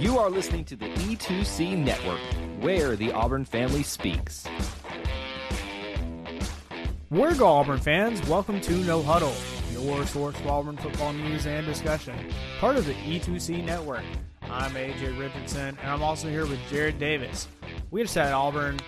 You are listening to the E2C Network, where the Auburn family speaks. We're go Auburn fans. Welcome to No Huddle, your source for Auburn football news and discussion. Part of the E2C network. I'm AJ Richardson, and I'm also here with Jared Davis. We just had Auburn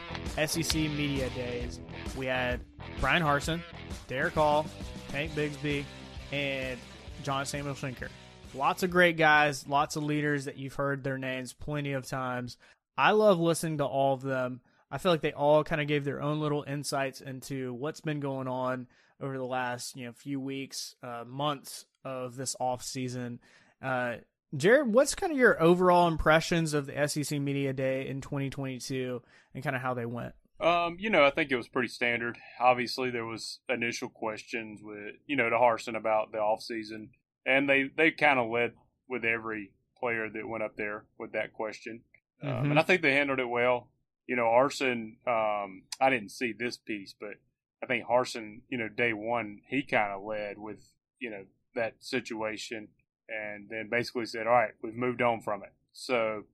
SEC Media Days. We had Bryan Harsin, Derick Hall, Tank Bigsby, and John Samuel Shenker. Lots of great guys, lots of leaders that you've heard their names plenty of times. I love listening to all of them. I feel like they all kind of gave their own little insights into what's been going on over the last you know few weeks, uh, months of this off season. Uh, Jared, what's kind of your overall impressions of the SEC Media Day in 2022 and kind of how they went? Um, you know, I think it was pretty standard. Obviously, there was initial questions with you know to Harsin about the off season, and they they kind of led with every player that went up there with that question, mm-hmm. um, and I think they handled it well. You know, Harsin, um, I didn't see this piece, but I think Harsin, you know, day one, he kind of led with, you know, that situation and then basically said, all right, we've moved on from it. So,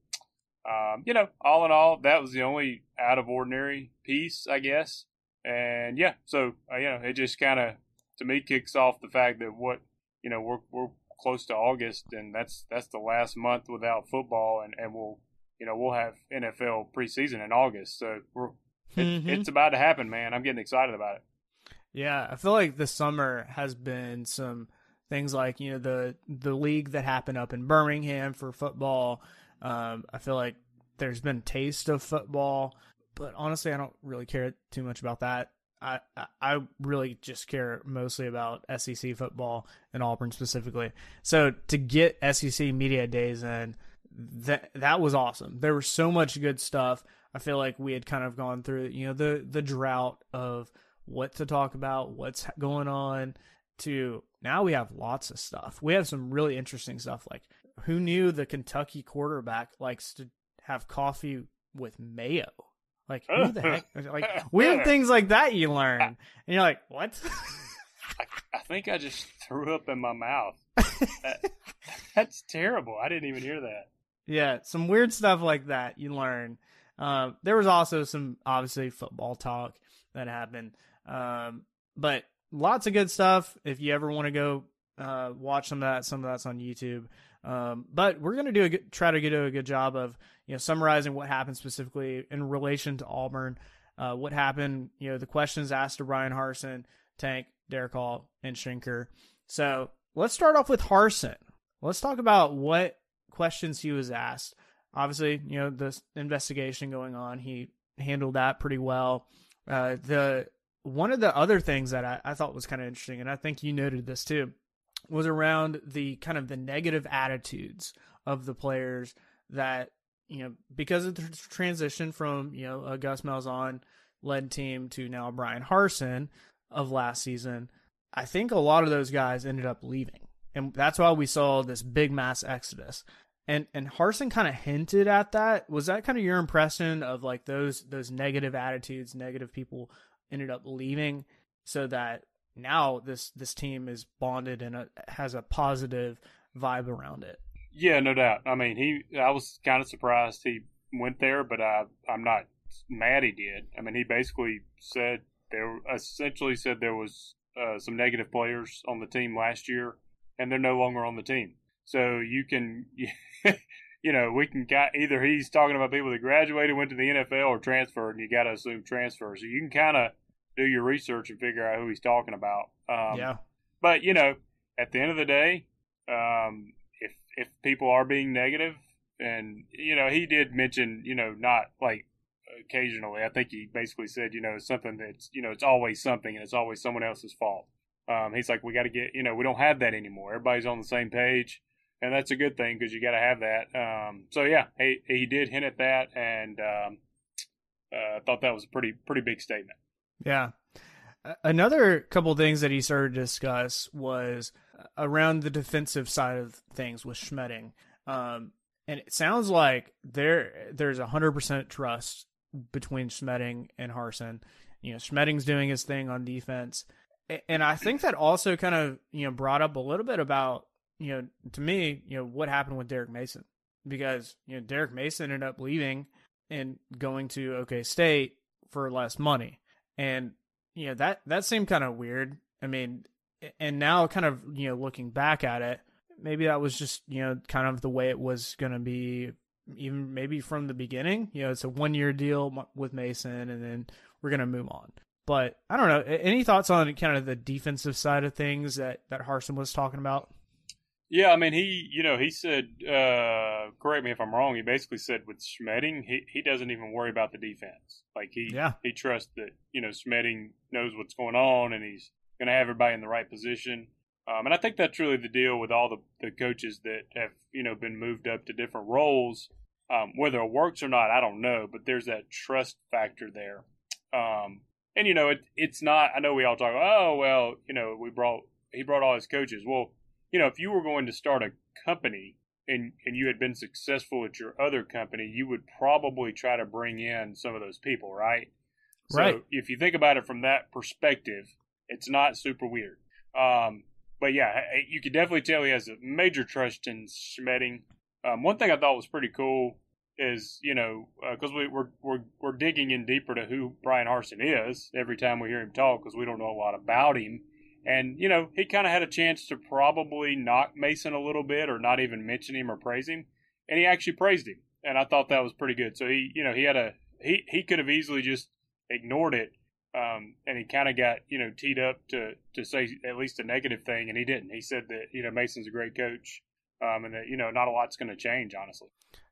um, you know, all in all, that was the only out of ordinary piece, I guess. And yeah, so, uh, you know, it just kind of, to me, kicks off the fact that what, you know, we're, we're close to August and that's, that's the last month without football and, and we'll, you know, we'll have NFL preseason in August. So we're, mm-hmm. it's about to happen, man. I'm getting excited about it. Yeah, I feel like the summer has been some things like you know the the league that happened up in Birmingham for football. Um, I feel like there's been taste of football, but honestly, I don't really care too much about that. I, I really just care mostly about SEC football and Auburn specifically. So to get SEC media days in, that that was awesome. There was so much good stuff. I feel like we had kind of gone through, you know, the the drought of what to talk about, what's going on, to now we have lots of stuff. We have some really interesting stuff. Like, who knew the Kentucky quarterback likes to have coffee with mayo? Like, who the heck? Like, weird things like that you learn. And you're like, what? I, I think I just threw up in my mouth. That, that's terrible. I didn't even hear that. Yeah, some weird stuff like that you learn. Um, there was also some obviously football talk that happened, um, but lots of good stuff. If you ever want to go uh, watch some of that, some of that's on YouTube. Um, but we're gonna do a good, try to do a good job of you know summarizing what happened specifically in relation to Auburn. Uh, what happened? You know the questions asked to Bryan Harsin, Tank, Derick Hall, and Shenker. So let's start off with Harsin. Let's talk about what questions he was asked. Obviously, you know, the investigation going on, he handled that pretty well. Uh, the one of the other things that I, I thought was kind of interesting, and I think you noted this too, was around the kind of the negative attitudes of the players that you know because of the transition from you know a Gus Malzahn led team to now Bryan Harsin of last season. I think a lot of those guys ended up leaving, and that's why we saw this big mass exodus. And and Harsin kind of hinted at that. Was that kind of your impression of like those those negative attitudes, negative people ended up leaving, so that now this this team is bonded and a, has a positive vibe around it. Yeah, no doubt. I mean, he I was kind of surprised he went there, but I I'm not mad he did. I mean, he basically said there essentially said there was uh, some negative players on the team last year, and they're no longer on the team. So you can, you know, we can either he's talking about people that graduated, went to the NFL, or transferred, and you got to assume transfer. So you can kind of do your research and figure out who he's talking about. Um, yeah. But you know, at the end of the day, um, if if people are being negative, and you know, he did mention, you know, not like occasionally. I think he basically said, you know, something that's, you know, it's always something, and it's always someone else's fault. Um, he's like, we got to get, you know, we don't have that anymore. Everybody's on the same page, and that's a good thing because you got to have that. Um, so yeah, he he did hint at that, and um, uh, I thought that was a pretty pretty big statement. Yeah. Another couple things that he started to discuss was around the defensive side of things with Schmedding. Um, and it sounds like there there's a hundred percent trust between Schmedding and Harsin. You know, Schmedding's doing his thing on defense, and I think that also kind of you know brought up a little bit about you know to me you know what happened with Derek Mason because you know Derek Mason ended up leaving and going to OK State for less money, and you know that that seemed kind of weird. I mean, and now kind of you know looking back at it, maybe that was just you know kind of the way it was going to be even maybe from the beginning. You know it's a one year deal with mason and then we're going to move on. But i don't know. Any thoughts on kind of the defensive side of things that that Harsin was talking about yeah i mean he you know he said uh correct me if i'm wrong he basically said with Schmedding, he, he doesn't even worry about the defense like he yeah. he trusts that you know Schmedding knows what's going on and he's going to have everybody in the right position um, and I think that's really the deal with all the, the coaches that have, you know, been moved up to different roles. Um, whether it works or not, I don't know, but there's that trust factor there. Um, and you know, it, it's not. I know we all talk. Oh well, you know, we brought he brought all his coaches. Well, you know, if you were going to start a company and and you had been successful at your other company, you would probably try to bring in some of those people, right? Right. So if you think about it from that perspective, it's not super weird. Um, but yeah, you could definitely tell he has a major trust in Schmedding. Um, one thing I thought was pretty cool is you know because uh, we, we're we're we're digging in deeper to who Bryan Harsin is every time we hear him talk because we don't know a lot about him. And you know he kind of had a chance to probably knock Mason a little bit or not even mention him or praise him, and he actually praised him, and I thought that was pretty good. So he you know he had a he he could have easily just ignored it um, and he kind of got you know teed up to to say at least a negative thing, and he didn't. He said that you know Mason's a great coach, um, and that you know not a lot's going to change, honestly.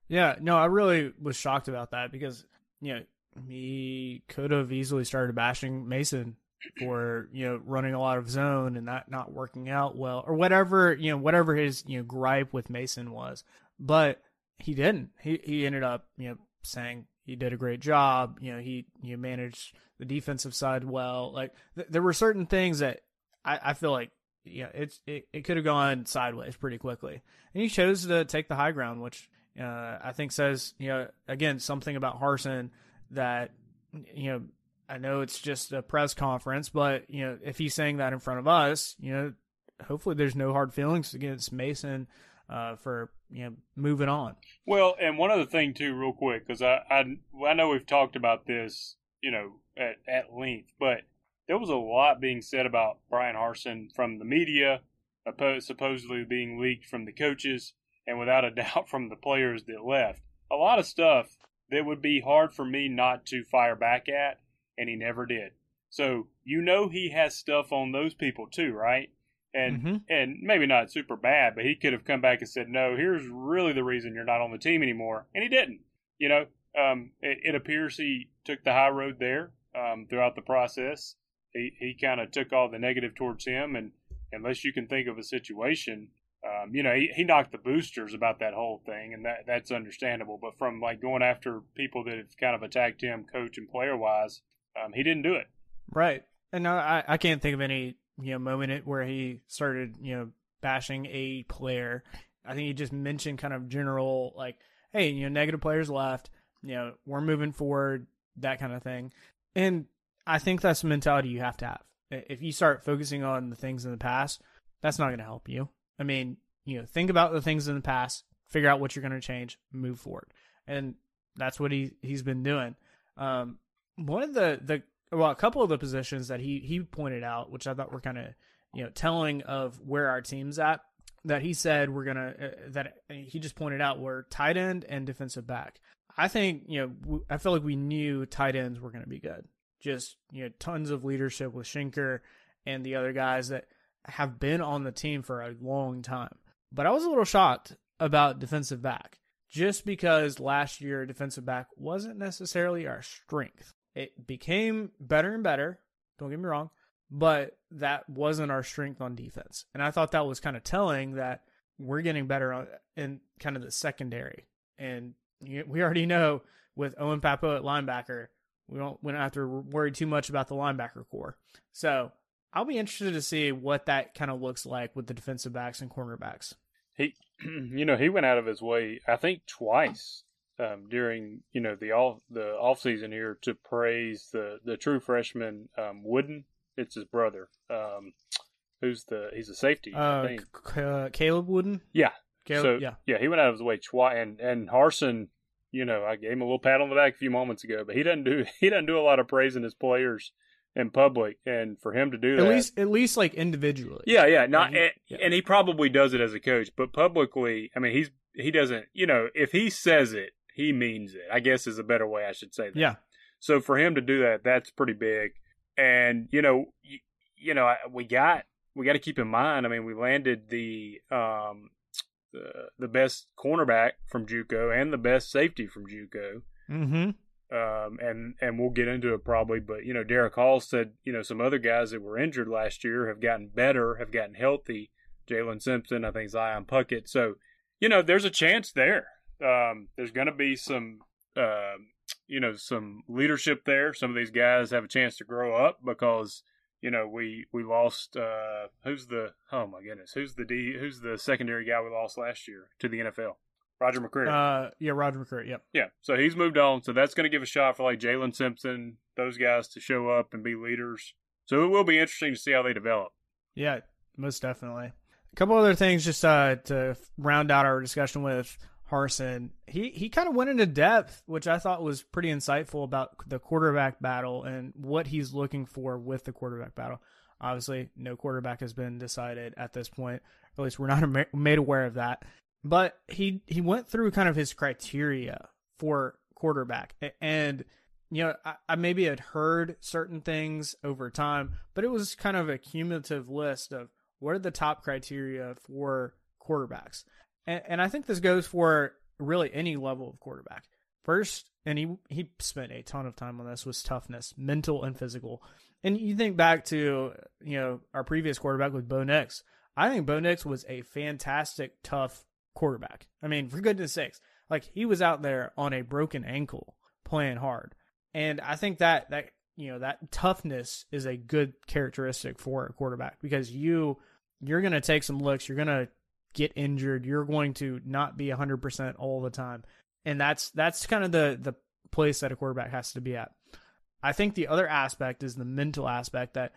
Yeah, no, I really was shocked about that because you know he could have easily started bashing Mason for you know running a lot of zone and that not working out well or whatever you know whatever his you know gripe with Mason was, but he didn't. He he ended up you know saying he did a great job. You know, he you managed the defensive side well. Like th- there were certain things that I, I feel like yeah, it's it, it could have gone sideways pretty quickly, and he chose to take the high ground, which uh, I think says you know again something about Harsin that you know I know it's just a press conference, but you know if he's saying that in front of us, you know hopefully there's no hard feelings against Mason uh, for you know moving on. Well, and one other thing too, real quick, because I, I I know we've talked about this, you know, at at length, but there was a lot being said about Bryan Harsin from the media, supposedly being leaked from the coaches, and without a doubt from the players that left. A lot of stuff that would be hard for me not to fire back at, and he never did. So you know he has stuff on those people too, right? and mm-hmm. and maybe not super bad, but he could have come back and said, "No, here's really the reason you're not on the team anymore," and he didn't. You know, um, it, it, appears he took the high road there um, throughout the process. He he kind of took all the negative towards him, and unless you can think of a situation, um, you know, he, he knocked the boosters about that whole thing, and that that's understandable. But from like going after people that have kind of attacked him, coach and player wise, um, he didn't do it. Right, and I I can't think of any you know moment where he started you know bashing a player. I think he just mentioned kind of general like, hey, you know, negative players left. You know, we're moving forward, that kind of thing. And I think that's the mentality you have to have. If you start focusing on the things in the past, that's not going to help you. I mean, you know, think about the things in the past, figure out what you're going to change, move forward, and that's what he he's been doing. Um, one of the the well, a couple of the positions that he he pointed out, which I thought were kind of you know telling of where our team's at. That he said we're gonna uh, that he just pointed out were tight end and defensive back. I think you know I feel like we knew tight ends were gonna be good. Just you know tons of leadership with Shenker and the other guys that have been on the team for a long time. But I was a little shocked about defensive back just because last year defensive back wasn't necessarily our strength. It became better and better. Don't get me wrong, but that wasn't our strength on defense. And I thought that was kind of telling that we're getting better on, in kind of the secondary. And we already know with Owen Pappoe at linebacker, we don't we don't have to worry too much about the linebacker core. So I'll be interested to see what that kind of looks like with the defensive backs and cornerbacks. He, you know, he went out of his way, I think, twice um, during you know the all the off season here to praise the the true freshman um, Wooden. It's his brother. Um, who's the he's a safety. Uh, C- uh, Caleb Wooden. Yeah. Caleb, so yeah, yeah, he went out of his way twice, and and Harsin. You know, I gave him a little pat on the back a few moments ago, but he doesn't do he doesn't do a lot of praising his players in public, and for him to do at that, least at least like individually. yeah, yeah, not and, yeah. and he probably does it as a coach, but publicly, I mean, he's he doesn't. You know, if he says it, he means it. I guess is a better way I should say that. yeah, So for him to do that, that's pretty big. And you know, you, you know, I- we got we got to keep in mind. I mean, we landed the um the the best cornerback from JUCO and the best safety from JUCO. mm-hmm. Um, and and we'll get into it probably, but you know, Derick Hall said you know some other guys that were injured last year have gotten better, have gotten healthy. Jaylin Simpson, I think Zion Puckett. So you know, there's a chance there. Um, there's going to be some, um, you know, some leadership there. Some of these guys have a chance to grow up because you know we we lost. Uh, who's the? Oh my goodness, who's the D? Who's the secondary guy we lost last year to the NFL? Roger McCreary. Uh, yeah, Roger McCreary. Yep. Yeah, so he's moved on. So that's going to give a shot for like Jaylin Simpson, those guys to show up and be leaders. So it will be interesting to see how they develop. Yeah, most definitely. A couple other things just uh, to round out our discussion with Harsin. He he kind of went into depth, which I thought was pretty insightful about the quarterback battle and what he's looking for with the quarterback battle. Obviously, no quarterback has been decided at this point. At least we're not made aware of that. But he he went through kind of his criteria for quarterback, and you know I, I maybe had heard certain things over time, but it was kind of a cumulative list of what are the top criteria for quarterbacks, and, and I think this goes for really any level of quarterback. First, and he he spent a ton of time on this was toughness, mental and physical. And you think back to you know our previous quarterback with Bo Nix. I think Bo Nix was a fantastic, tough quarterback. I mean, for goodness sakes, like he was out there on a broken ankle playing hard, and I think that that you know that toughness is a good characteristic for a quarterback because you you're going to take some looks, you're going to get injured, you're going to not be 100% all the time. And that's that's kind of the the place that a quarterback has to be at. I think the other aspect is the mental aspect that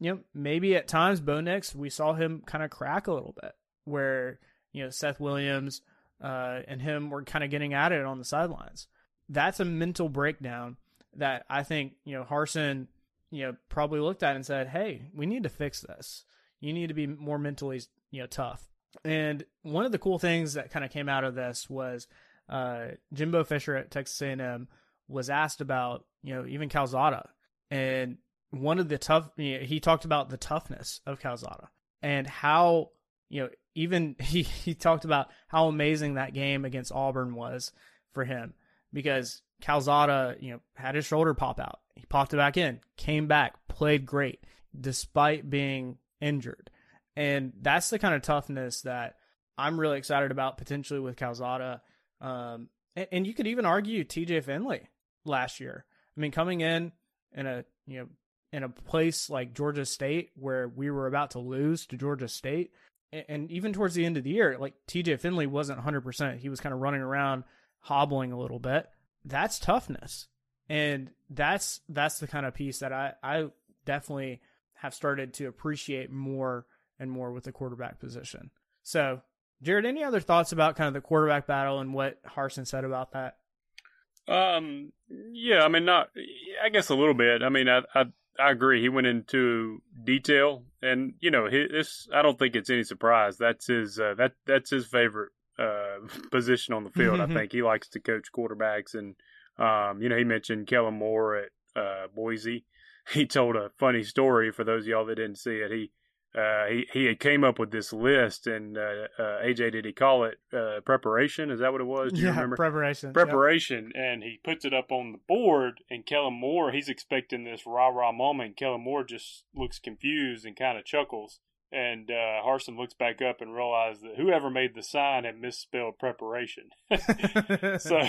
you know, maybe at times Bo Nix, we saw him kind of crack a little bit where, you know, Seth Williams uh, and him were kind of getting at it on the sidelines. That's a mental breakdown that I think, you know, Harsin, you know, probably looked at and said, hey, we need to fix this. You need to be more mentally, you know, tough. And one of the cool things that kind of came out of this was uh, Jimbo Fisher at Texas A&M was asked about, you know, even Calzada. And one of the tough, you know, he talked about the toughness of Calzada and how, you know, even he, he talked about how amazing that game against Auburn was for him because Calzada, you know, had his shoulder pop out. He popped it back in, came back, played great despite being injured. And that's the kind of toughness that I'm really excited about potentially with Calzada. Um, and, and you could even argue TJ Finley last year. I mean, coming in in a, you know, in a place like Georgia State where we were about to lose to Georgia State, and, and even towards the end of the year, like TJ Finley wasn't 100%. He was kind of running around hobbling a little bit. That's toughness. And that's that's the kind of piece that I I definitely have started to appreciate more and more with the quarterback position. So, Jared, any other thoughts about kind of the quarterback battle and what Harsin said about that? Um, yeah, I mean, not, I guess a little bit. I mean, I, I, I agree. He went into detail, and you know, his, this. I don't think it's any surprise. That's his. Uh, that that's his favorite uh, position on the field. I think he likes to coach quarterbacks, and um, you know, he mentioned Kellen Moore at uh, Boise. He told a funny story for those of y'all that didn't see it. He uh, he he had came up with this list, and uh, uh, AJ did he call it uh, preparation? Is that what it was? Do you yeah, remember? preparation. Yep. Preparation, and he puts it up on the board, and Kellen Moore he's expecting this rah rah moment. Kellen Moore just looks confused and kind of chuckles, and uh, Harsin looks back up and realizes that whoever made the sign had misspelled preparation. so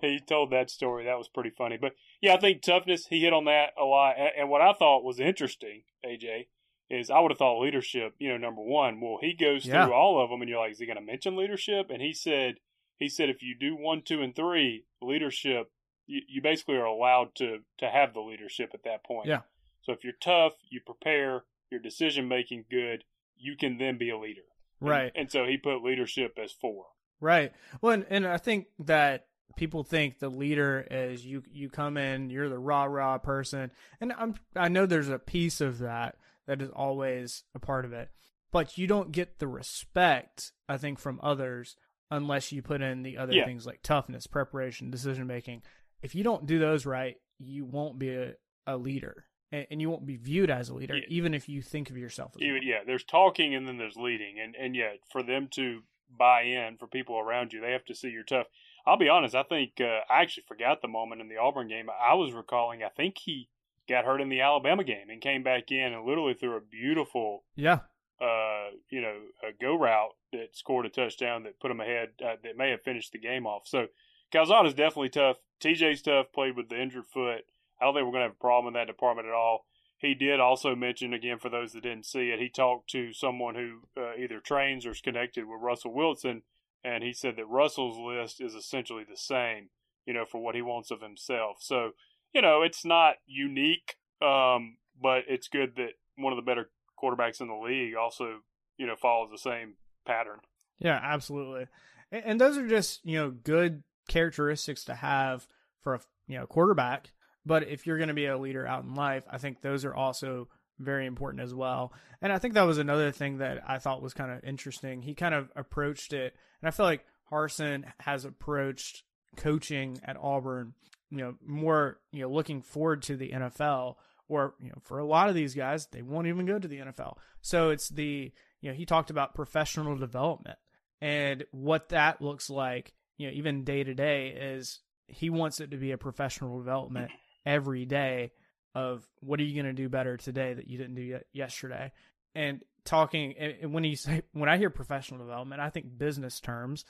he told that story. That was pretty funny. But yeah, I think toughness, he hit on that a lot. And what I thought was interesting, AJ, is I would have thought leadership, you know, number one. Well, he goes Yeah. through all of them, and you're like, is he going to mention leadership? And he said, he said, if you do one, two, and three, leadership, you, you basically are allowed to to have the leadership at that point. Yeah. So if you're tough, you prepare, your decision making good, you can then be a leader. And- Right. And, so he put leadership as four. Right. Well, and, and I think that people think the leader is you. You come in, you're the rah rah person, and I'm. I know there's a piece of that that is always a part of it, but you don't get the respect I think from others unless you put in the other Yeah. things like toughness, preparation, decision making. If you don't do those right, you won't be a, a leader, and, and you won't be viewed as a leader, Yeah. even if you think of yourself as Even, yeah, there's talking and then there's leading, and and yeah, for them to buy in, for people around you, they have to see you're tough. I'll be honest, I think uh, I actually forgot the moment in the Auburn game. I was recalling, I think he got hurt in the Alabama game and came back in and literally threw a beautiful, Yeah. uh, you know, a go route that scored a touchdown that put him ahead, uh, that may have finished the game off. So Calzada's definitely tough. TJ's tough, played with the injured foot. I don't think we're going to have a problem in that department at all. He did also mention, again, for those that didn't see it, he talked to someone who uh, either trains or is connected with Russell Wilson, and he said that Russell's list is essentially the same, you know, for what he wants of himself. So, you know, it's not unique, um, but it's good that one of the better quarterbacks in the league also, you know, follows the same pattern. Yeah, absolutely. And, and those are just, you know, good characteristics to have for a, you know, quarterback. But if you're going to be a leader out in life, I think those are also very important as well. And I think that was another thing that I thought was kind of interesting. He kind of approached it, and I feel like Harsin has approached coaching at Auburn, you know, more, you know, looking forward to the NFL or, you know, for a lot of these guys, they won't even go to the NFL. So it's the, you know, he talked about professional development and what that looks like, you know, even day to day is he wants it to be a professional development every day of what are you going to do better today that you didn't do yesterday and talking and when you say when i hear professional development i think business terms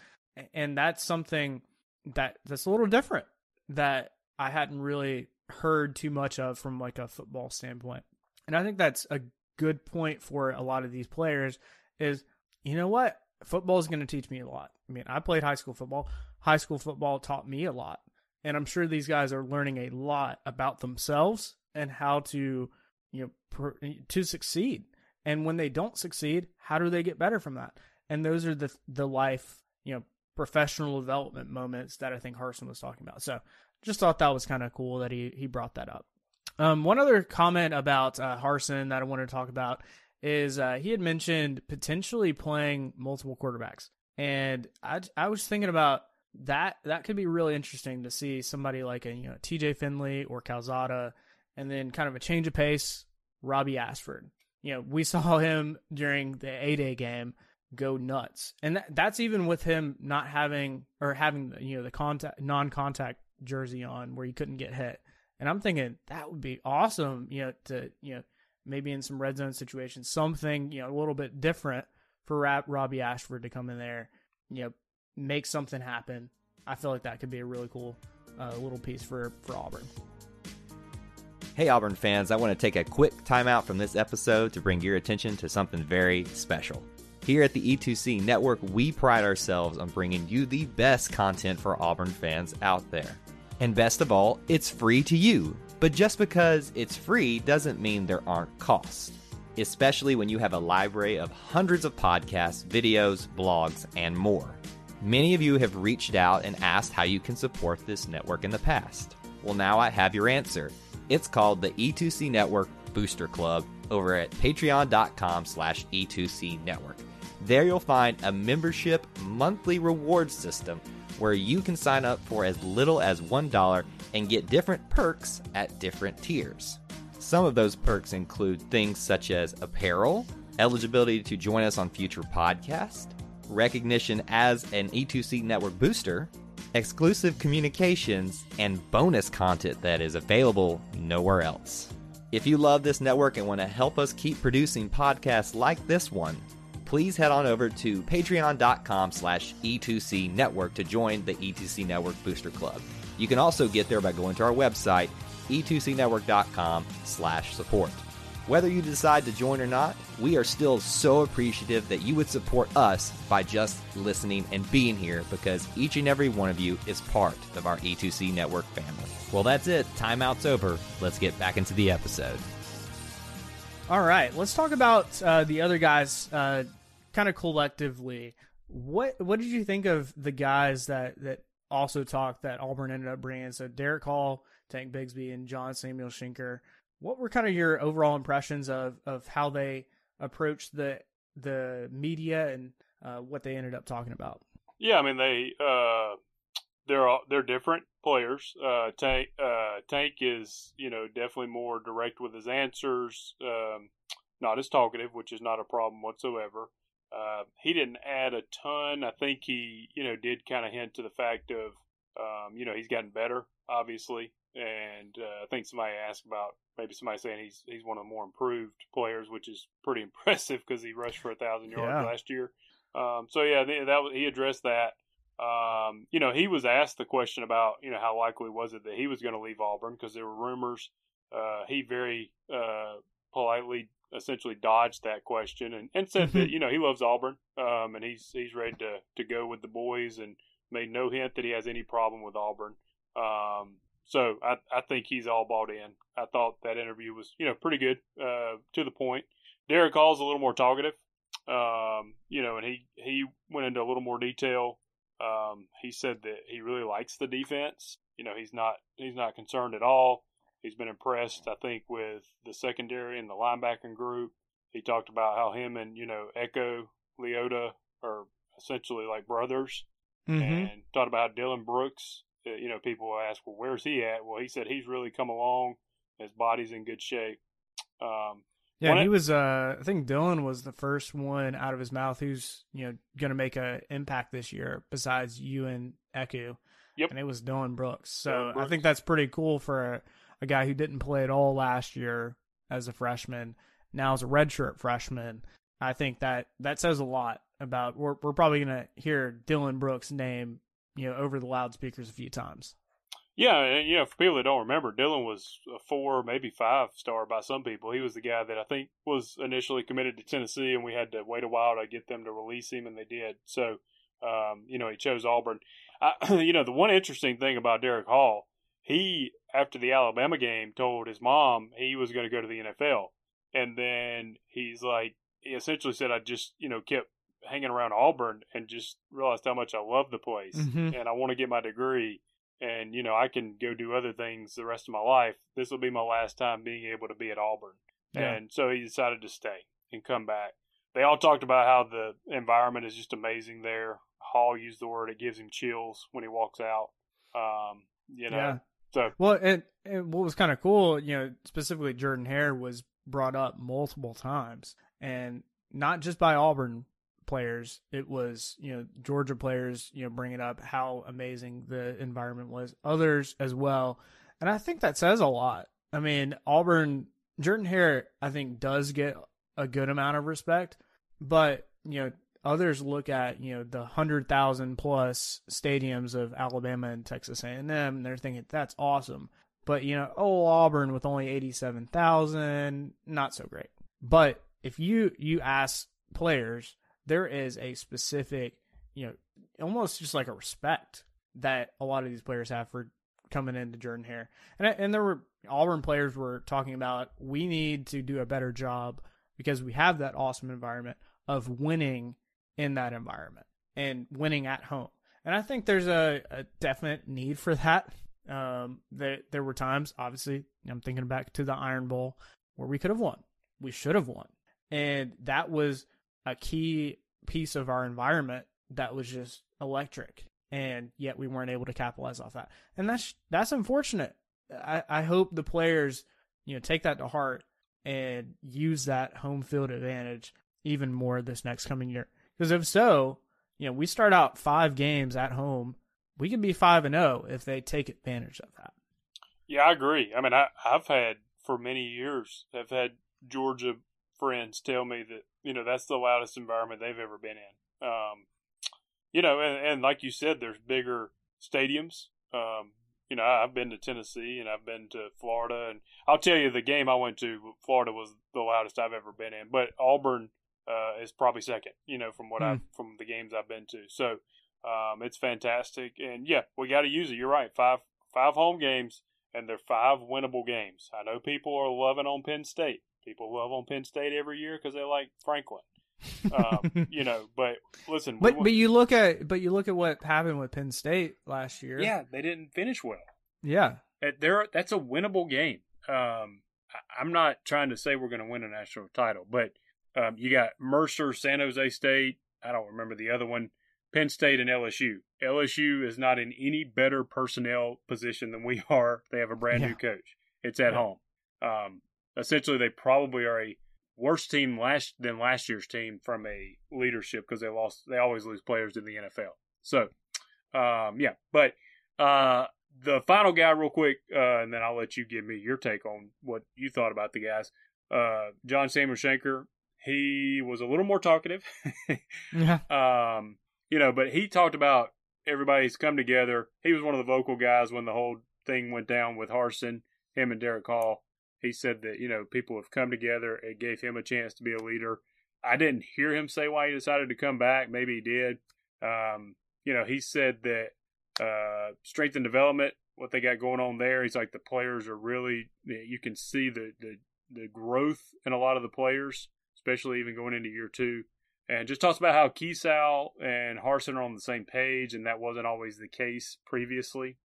and that's something that that's a little different that i hadn't really heard too much of from like a football standpoint. And i think that's a good point for a lot of these players is you know what? Football is going to teach me a lot. I mean i played high school football. High school football taught me a lot. And i'm sure these guys are learning a lot about themselves and how to you know to succeed. And when they don't succeed how do they get better from that? And those are the the life you know professional development moments that i think harsin was talking about so just thought that was kind of cool that he he brought that up um, one other comment about uh, Harsin that I wanted to talk about is uh, he had mentioned potentially playing multiple quarterbacks, and I I was thinking about that. That could be really interesting to see somebody like a you know T.J. Finley or Calzada, and then kind of a change of pace, Robbie Ashford. You know, we saw him during the A Day game go nuts, and that, that's even with him not having or having you know the contact non-contact jersey on where he couldn't get hit. And I'm thinking that would be awesome, you know, to you know maybe in some red zone situations, something you know a little bit different for Robbie Ashford to come in there, you know, make something happen. I feel like that could be a really cool uh, little piece for for Auburn. Hey, Auburn fans, I want to take a quick timeout from this episode to bring your attention to something very special. Here at the E2C Network, we pride ourselves on bringing you the best content for Auburn fans out there. And best of all, it's free to you. But just because it's free doesn't mean there aren't costs, especially when you have a library of hundreds of podcasts, videos, blogs, and more. Many of you have reached out and asked how you can support this network in the past. Well, now I have your answer. It's called the E2C Network Booster Club over at patreon.com slash E2C Network. There you'll find a membership monthly reward system where you can sign up for as little as $1 and get different perks at different tiers. Some of those perks include things such as apparel, eligibility to join us on future podcasts, recognition as an E2C network booster, exclusive communications, and bonus content that is available nowhere else. If you love this network and want to help us keep producing podcasts like this one, please head on over to patreon.com slash E2C network to join the E2C Network Booster Club. You can also get there by going to our website, e2cnetwork.com slash support. Whether you decide to join or not, we are still so appreciative that you would support us by just listening and being here because each and every one of you is part of our E2C network family. Well, that's it. Timeout's over. Let's get back into the episode. All right, let's talk about uh, the other guys, uh, kind of collectively. What what did you think of the guys that that also talked that Auburn ended up bringing? So Derick Hall, Tank Bigsby, and John Samuel Shenker. What were kind of your overall impressions of of how they approached the the media and uh, what they ended up talking about? Yeah, I mean they uh, they're all, they're different players. Uh, Tank uh, Tank is you know definitely more direct with his answers, um, not as talkative, which is not a problem whatsoever. Uh, he didn't add a ton. I think he you know did kind of hint to the fact of um, you know he's gotten better, obviously, and uh, I think somebody asked about maybe somebody saying he's he's one of the more improved players, which is pretty impressive because he rushed for a thousand yards Yeah. last year. Um, so yeah, that was, he addressed that. Um, you know, he was asked the question about, you know, how likely was it that he was going to leave Auburn because there were rumors. Uh, he very uh, politely, essentially dodged that question and, and said that you know he loves Auburn um, and he's he's ready to to go with the boys and made no hint that he has any problem with Auburn. Um, so I I think he's all bought in. I thought that interview was you know pretty good, uh, to the point. Derick Hall's a little more talkative. Um, you know, and he he went into a little more detail. Um, he said that he really likes the defense. You know, he's not he's not concerned at all. He's been impressed, I think, with the secondary and the linebacking group. He talked about how him and you know Eku Leota are essentially like brothers, Mm-hmm. and talked about Dylan Brooks. uh, You know, people ask, well, where's he at? Well, he said he's really come along. His body's in good shape. Um, Yeah, he was. Uh, I think Dylan was the first one out of his mouth who's you know going to make an impact this year, besides you and Eku. Yep. and it was Dylan Brooks. So Dylan I think that's pretty cool for a, guy who didn't play at all last year as a freshman. Now as a redshirt freshman, I think that that says a lot about. We're we're probably going to hear Dylan Brooks' name you know over the loudspeakers a few times. Yeah, and you know, for people that don't remember, Dylan was a four, maybe five star by some people. He was the guy that I think was initially committed to Tennessee, and we had to wait a while to get them to release him, and they did. So, um, you know, he chose Auburn. I, you know, the one interesting thing about Derick Hall, he after the Alabama game told his mom he was going to go to the NFL, and then he's like, he essentially said, I just, you know, kept hanging around Auburn and just realized how much I love the place, Mhm. and I want to get my degree and you know I can go do other things the rest of my life. This will be my last time being able to be at Auburn, Yeah. and so he decided to stay and come back. They all talked about how the environment is just amazing there. Hall used the word it gives him chills when he walks out. Um, you know, Yeah. So Well, and, and what was kind of cool, you know, specifically Jordan Hare was brought up multiple times, and not just by Auburn players. It was you know Georgia players, you know, bringing up how amazing the environment was. Others as well, and I think that says a lot. I mean, Auburn Jordan Hare, I think, does get a good amount of respect, but you know. Others look at you know the hundred thousand plus stadiums of Alabama and Texas A and they're thinking that's awesome. But you know, oh Auburn with only eighty seven thousand, not so great. But if you you ask players, there is a specific, you know, almost just like a respect that a lot of these players have for coming into Jordan Hare. And and there were Auburn players were talking about we need to do a better job because we have that awesome environment of winning in that environment and winning at home. And I think there's a, a definite need for that. Um, there there were times, obviously, I'm thinking back to the Iron Bowl where we could have won, we should have won, and that was a key piece of our environment that was just electric, and yet we weren't able to capitalize off that, and that's that's unfortunate. I I hope the players, you know, take that to heart and use that home field advantage even more this next coming year. Because if so, you know, we start out five games at home. We could be five and zero if they take advantage of that. Yeah, I agree. I mean, I, I've had for many years, I've had Georgia friends tell me that you know that's the loudest environment they've ever been in. Um, you know, and, and like you said, there's bigger stadiums. Um, you know, I've been to Tennessee and I've been to Florida, and I'll tell you, the game I went to, Florida was the loudest I've ever been in. But Auburn uh, is probably second. You know, from what Hmm. I've from the games I've been to. So um, it's fantastic, and yeah, we got to use it. You're right. Five five home games, and they're five winnable games. I know people are loving on Penn State. People love on Penn State every year because they like Franklin. um, you know, but listen, But won- but you look at but you look at what happened with Penn State last year. yeah, they didn't finish well. yeah. Uh, There, that's a winnable game. Um, I- I'm not trying to say we're going to win a national title, but um, you got Mercer, San Jose State. I don't remember the other one. Penn State and LSU. LSU is not in any better personnel position than we are. They have a brand Yeah. new coach. It's at Yeah. home. Um, essentially, they probably are a worse team last than last year's team from a leadership because they lost. They always lose players in the NFL. So, um, yeah. But uh, the final guy, real quick, uh, and then I'll let you give me your take on what you thought about the guys. Uh, John Samuel Shenker. He was a little more talkative. Yeah. um, you know, but he talked about everybody's come together. He was one of the vocal guys when the whole thing went down with Harsin, him and Derick Hall. He said that, you know, people have come together. It gave him a chance to be a leader. I didn't hear him say why he decided to come back. Maybe he did. Um, you know, he said that uh, strength and development, what they got going on there, he's like the players are really, you can see the, the, the growth in a lot of the players, especially even going into year two and just talks about how Kiesau and Harsin are on the same page, and that wasn't always the case previously.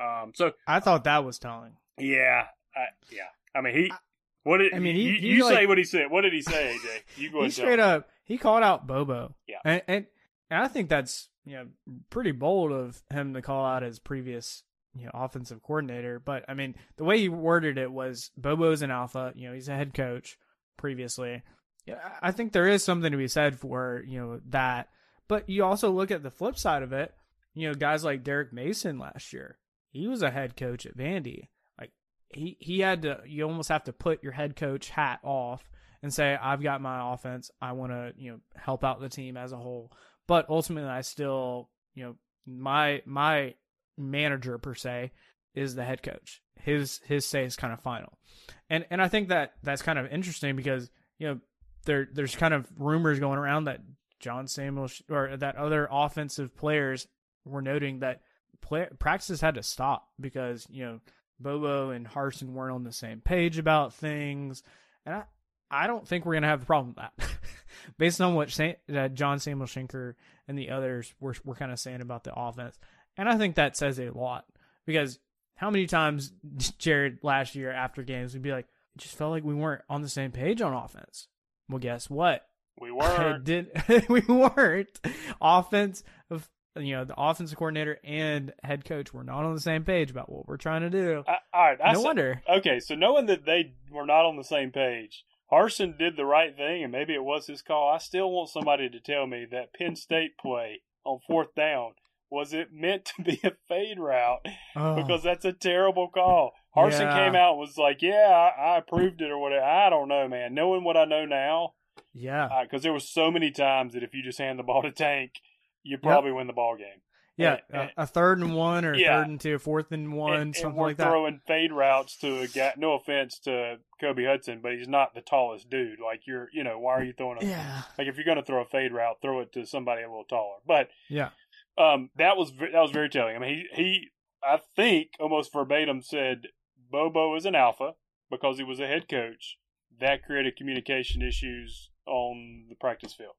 Um, so I thought that was telling. yeah, I, yeah. I mean, he. What did I mean, he- you, he, you say what he said? What did he say, AJ? You go He straight up he called out Bobo. Yeah. And, and and I think that's you know pretty bold of him to call out his previous you know offensive coordinator. But I mean the way he worded it was Bobo's an alpha. You know he's a head coach previously. Yeah, I think there is something to be said for you know that. But you also look at the flip side of it. You know guys like Derek Mason last year. He was a head coach at Vandy. Like he he had to. You almost have to put your head coach hat off and say I've got my offense. I want to you know help out the team as a whole. But ultimately, I still you know my my manager per se is the head coach. His his say is kind of final, and and I think that that's kind of interesting because you know there there's kind of rumors going around that John Samuel sh- or that other offensive players were noting that play, practices had to stop because you know Bobo and Harsin weren't on the same page about things, and I I don't think we're gonna have a problem with that, based on what Sa- uh, John Samuel Shenker and the others were were kind of saying about the offense, and I think that says a lot because how many times Jared last year after games would be like, it just felt like we weren't on the same page on offense. Well, guess what? We weren't. did we weren't offense of you know the offensive coordinator and head coach were not on the same page about what we're trying to do. I, all right. I no said- wonder. Okay, so knowing that they were not on the same page, Harsin did the right thing, and maybe it was his call. I still want somebody to tell me that Penn State play on fourth down was it meant to be a fade route Oh, because that's a terrible call. Harsin Yeah. came out and was like, "Yeah, I, I approved it or whatever." I don't know, man. Knowing what I know now, yeah, because there was so many times that if you just hand the ball to Tank, you probably win the ball game. yeah. and- A, a third and one or Yeah. third and two, fourth and one, and, and something like that. throwing fade routes to a guy. No offense to Kobe Hudson, but he's not the tallest dude. Like you're, you know, why are you throwing a Yeah, like if you're going to throw a fade route, throw it to somebody a little taller. But yeah, um, that was that was very telling. I mean, he he I think almost verbatim said Bobo is an alpha because he was a head coach. That created communication issues on the practice field.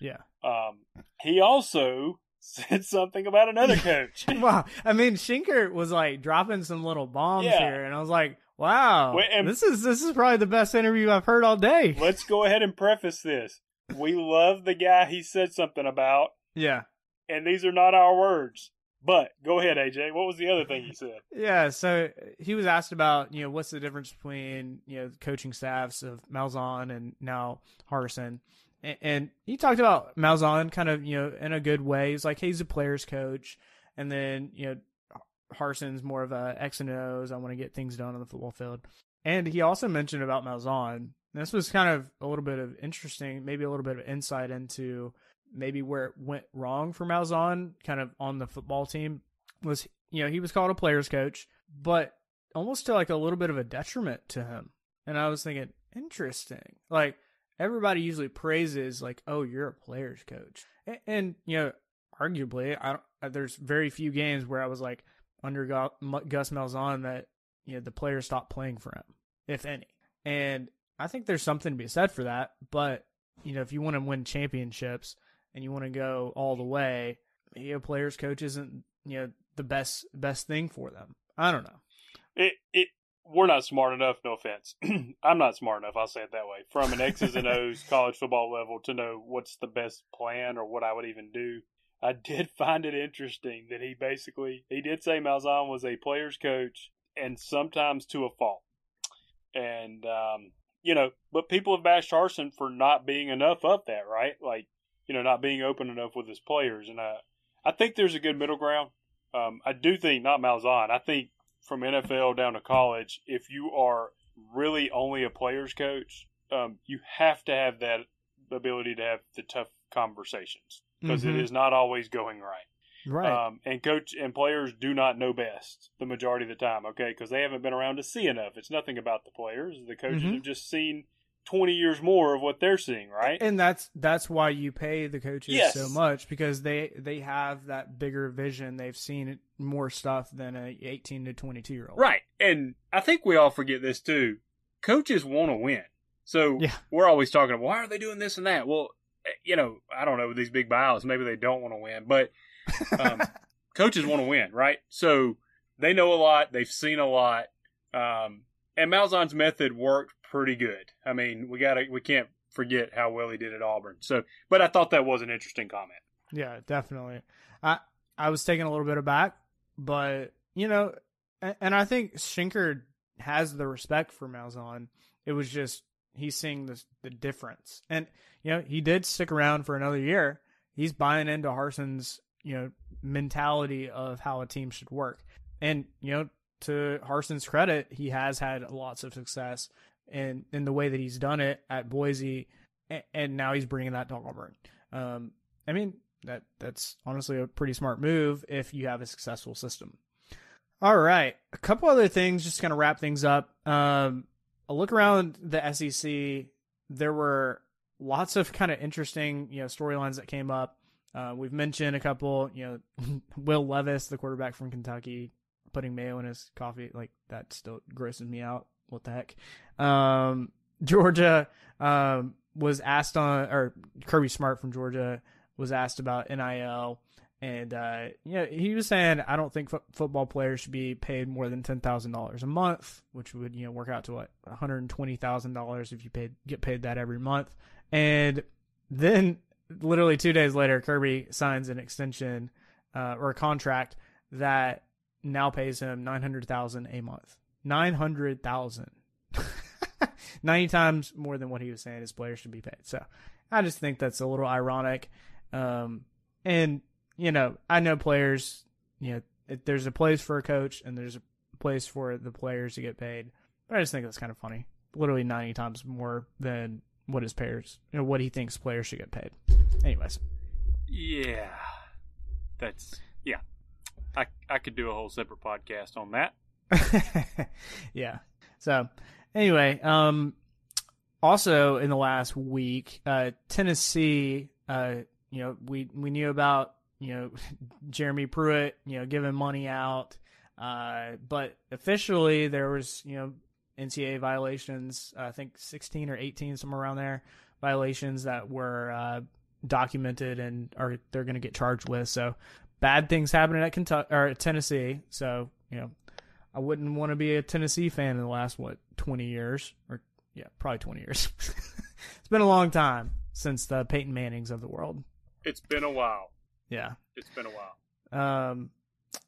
yeah. Um, he also said something about another coach. wow. I mean, Shenker was like dropping some little bombs Yeah. here, and I was like, wow, this is this is probably the best interview I've heard all day. Let's go ahead and preface this. We love the guy he said something about, Yeah, and these are not our words. But go ahead, AJ. What was the other thing he said? Yeah, so he was asked about, you know, what's the difference between, you know, coaching staffs of Malzahn and now Harsin. And, and he talked about Malzahn kind of, you know, in a good way. He's like, hey, he's a player's coach. And then, you know, Harsin's more of a X and O's. I want to get things done on the football field. And he also mentioned about Malzahn. This was kind of a little bit of interesting, maybe a little bit of insight into maybe where it went wrong for Malzahn, kind of on the football team, was you know he was called a players coach, but almost to like a little bit of a detriment to him. And I was thinking, interesting. Like everybody usually praises like, oh, you're a players coach, and, and you know, arguably, I don't, uh, there's very few games where I was like under Gus Malzahn that you know the players stopped playing for him, if any. And I think there's something to be said for that. But you know, if you want to win championships, and you want to go all the way, maybe a player's coach isn't you know the best best thing for them. I don't know. It it we're not smart enough. No offense, I'm not smart enough. I'll say it that way. From an X's and O's college football level to know what's the best plan or what I would even do. I did find it interesting that he basically he did say Malzahn was a player's coach and sometimes to a fault. And um, you know, but people have bashed Harsin for not being enough of that, right? Like you know, not being open enough with his players. And I, I think there's a good middle ground. Um, I do think not Malzahn. I think from NFL down to college, if you are really only a players coach, um, you have to have that ability to have the tough conversations because mm-hmm. not always going right. Right. Um, and coach and players do not know best the majority of the time. Okay, because they haven't been around to see enough. It's nothing about the players. The coaches mm-hmm. have just seen 20 years more of what they're seeing, right? And that's that's why you pay the coaches yes. so much because they they have that bigger vision. They've seen more stuff than a 18 to 22 year old. Right. And I think we all forget this too. Coaches want to win. So yeah. we're always talking about why are they doing this and that? Well, eh, you know, I don't know with these big buyouts, maybe they don't want to win, but um, coaches want to win, right? So they know a lot, they've seen a lot. Um, and Malzahn's method worked pretty good. I mean, we got to we can't forget how well he did at Auburn. So, but I thought that was an interesting comment. Yeah, definitely. I I was taken a little bit aback, but you know, and, and I think Shenker has the respect for Malzahn. It was just he's seeing the the difference, and you know, he did stick around for another year. He's buying into Harsin's you know mentality of how a team should work, and you know, to Harsin's credit, he has had lots of success and in the way that he's done it at Boise, and, and now he's bringing that to Auburn. Um, I mean that that's honestly a pretty smart move if you have a successful system. All right, a couple other things just kind of wrap things up. Um, a look around the SEC, there were lots of kind of interesting you know storylines that came up. Uh, we've mentioned a couple, you know, Will Levis, the quarterback from Kentucky, putting mayo in his coffee, like that still grosses me out what the heck? Um, Georgia um, was asked on, or Kirby Smart from Georgia was asked about NIL, and uh, you know, he was saying, I don't think football players should be paid more than ten thousand dollars a month, which would you know work out to what one hundred twenty thousand dollars if you paid get paid that every month, and then literally two days later, Kirby signs an extension uh, or a contract that now pays him nine hundred thousand a month. Nine hundred thousand. Ninety times more than what he was saying his players should be paid. So I just think that's a little ironic. Um, and you know, I know players. You know, it, there's a place for a coach, and there's a place for the players to get paid. But I just think that's kind of funny. Literally ninety times more than what his players, you know, what he thinks players should get paid. Anyways. Yeah, that's yeah. I I could do a whole separate podcast on that. yeah. So anyway, um, also in the last week, uh, Tennessee, uh, you know, we we knew about you know Jeremy Pruitt, you know, giving money out, uh, but officially there was you know NCAA violations. I think 16 or 18, somewhere around there, violations that were uh, documented and are they're going to get charged with. So bad things happening at Kentucky or Tennessee. So you know I wouldn't want to be a Tennessee fan in the last what twenty years or yeah probably twenty years. it's been a long time since the Peyton Mannings of the world. It's been a while. Yeah, it's been a while. Um,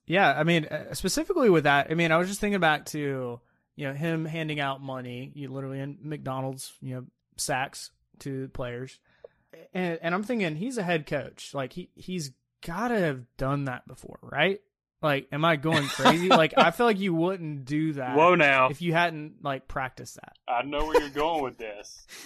Yeah, I mean, uh, specifically with that, I mean, I was just thinking back to you know him handing out money, you literally in McDonald's, you know, sacks to players, and and I'm thinking he's a head coach, like he he's got to have done that before, right? Like, am I going crazy? like, I feel like you wouldn't do that. Whoa, now if you hadn't like practiced that. I know where you're going with this.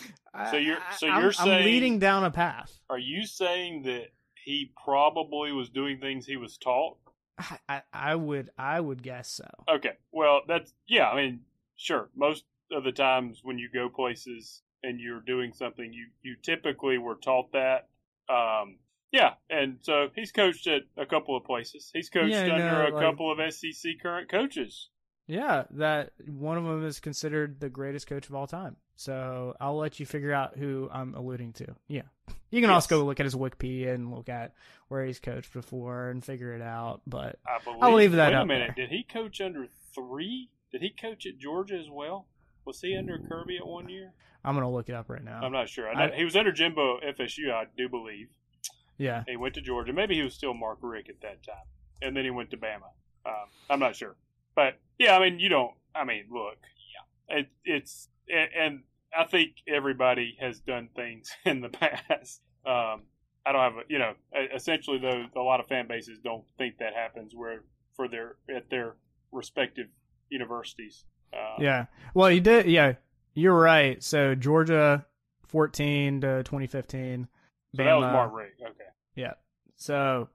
So you're so I- you're I'm, saying I'm leading down a path. Are you saying that he probably was doing things he was taught? I, I, I would I would guess so. Okay. Well, that's yeah. I mean, sure. Most of the times when you go places and you're doing something, you you typically were taught that. Um, yeah, and so he's coached at a couple of places. He's coached Yeah, under no, a like- couple of SEC current coaches. Yeah, that one of them is considered the greatest coach of all time. So I'll let you figure out who I'm alluding to. Yeah, you can Yes. also go look at his Wikipedia and look at where he's coached before and figure it out. But I believe. I'll leave that Wait a minute. there. Did he coach under three? Did he coach at Georgia as well? Was he under Kirby at one year? I'm gonna look it up right now. I'm not sure. I I- he was under Jimbo FSU, I do believe. Yeah, He went to Georgia. Maybe he was still Mark Richt at that time, and then he went to Bama. Um, I'm not sure, but yeah, I mean, you don't. I mean, look, yeah, it, it's and, and I think everybody has done things in the past. Um, I don't have a, you know, essentially though, a lot of fan bases don't think that happens where for their at their respective universities. Uh, yeah. Well, he did. Yeah, you're right. So Georgia, 14 to 2015. So that was Bama- Mark Richt. Okay. Yeah. So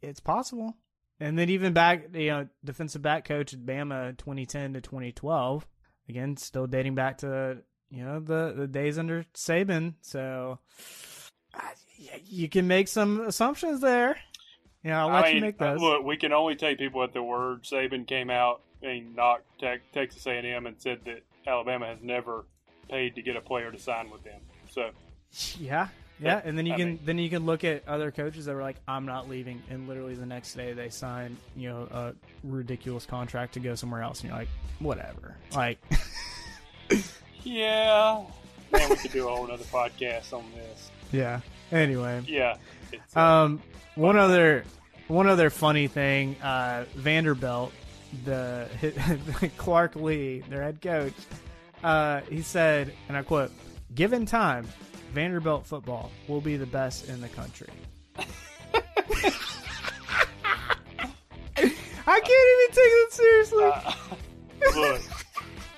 it's possible. And then even back, you know, defensive back coach at Bama 2010 to 2012. Again, still dating back to, you know, the, the days under Saban. So I- you can make some assumptions there. Yeah, I'll let I you mean, make those. Look, we can only take people at their word. Saban came out and knocked Tech, Texas A&M and said that Alabama has never paid to get a player to sign with them. So Yeah, yeah, and then you I can mean- then you can look at other coaches that were like, "I'm not leaving," and literally the next day they sign you know a ridiculous contract to go somewhere else, and you're like, "Whatever." Like, yeah, man, we could do a whole other podcast on this. yeah. Anyway, Yeah, uh, um, one other one other funny thing, uh, Vanderbilt, the Clark Lea, their head coach, uh, he said, and I quote, "Given time." Vanderbilt football will be the best in the country. I can't even take it seriously. uh, look,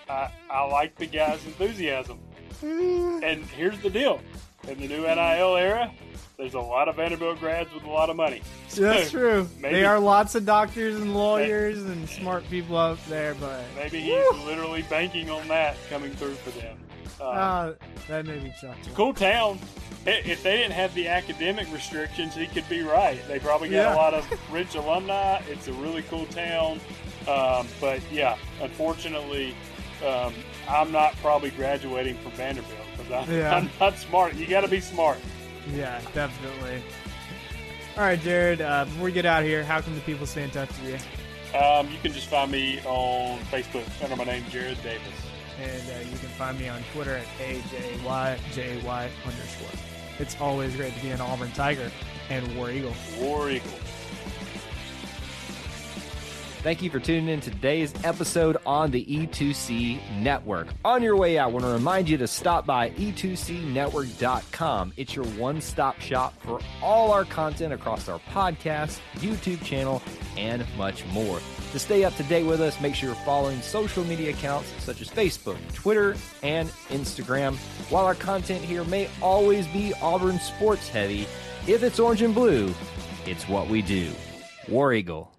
I, I like the guy's enthusiasm, and here's the deal: in the new NIL era, there's a lot of Vanderbilt grads with a lot of money. That's true. Maybe- There are lots of doctors and lawyers and smart people out there, but Maybe he's literally banking on that coming through for them. Uh, uh, that made me chuckle. cool town. If they didn't have the academic restrictions, he could be right. They probably got Yeah. a lot of rich alumni. It's a really cool town. Um, but yeah, unfortunately, um, I'm not probably graduating from Vanderbilt because I'm, Yeah. I'm not smart. You got to be smart. Yeah, definitely. All right, Jared. Uh, before we get out of here, how can the people stay in touch with you? Um, you can just find me on Facebook under my name, Jared Davis. And uh, you can find me on Twitter at AJYJY underscore. It's always great to be an Auburn Tiger and War Eagle. War Eagle. Thank you for tuning in today's episode on the E2C Network. On your way out, I want to remind you to stop by E e2cnetwork.com. It's your one stop shop for all our content across our podcast, YouTube channel, and much more. To stay up to date with us, make sure you're following social media accounts such as Facebook, Twitter, and Instagram. While our content here may always be Auburn sports heavy, if it's orange and blue, it's what we do. War Eagle.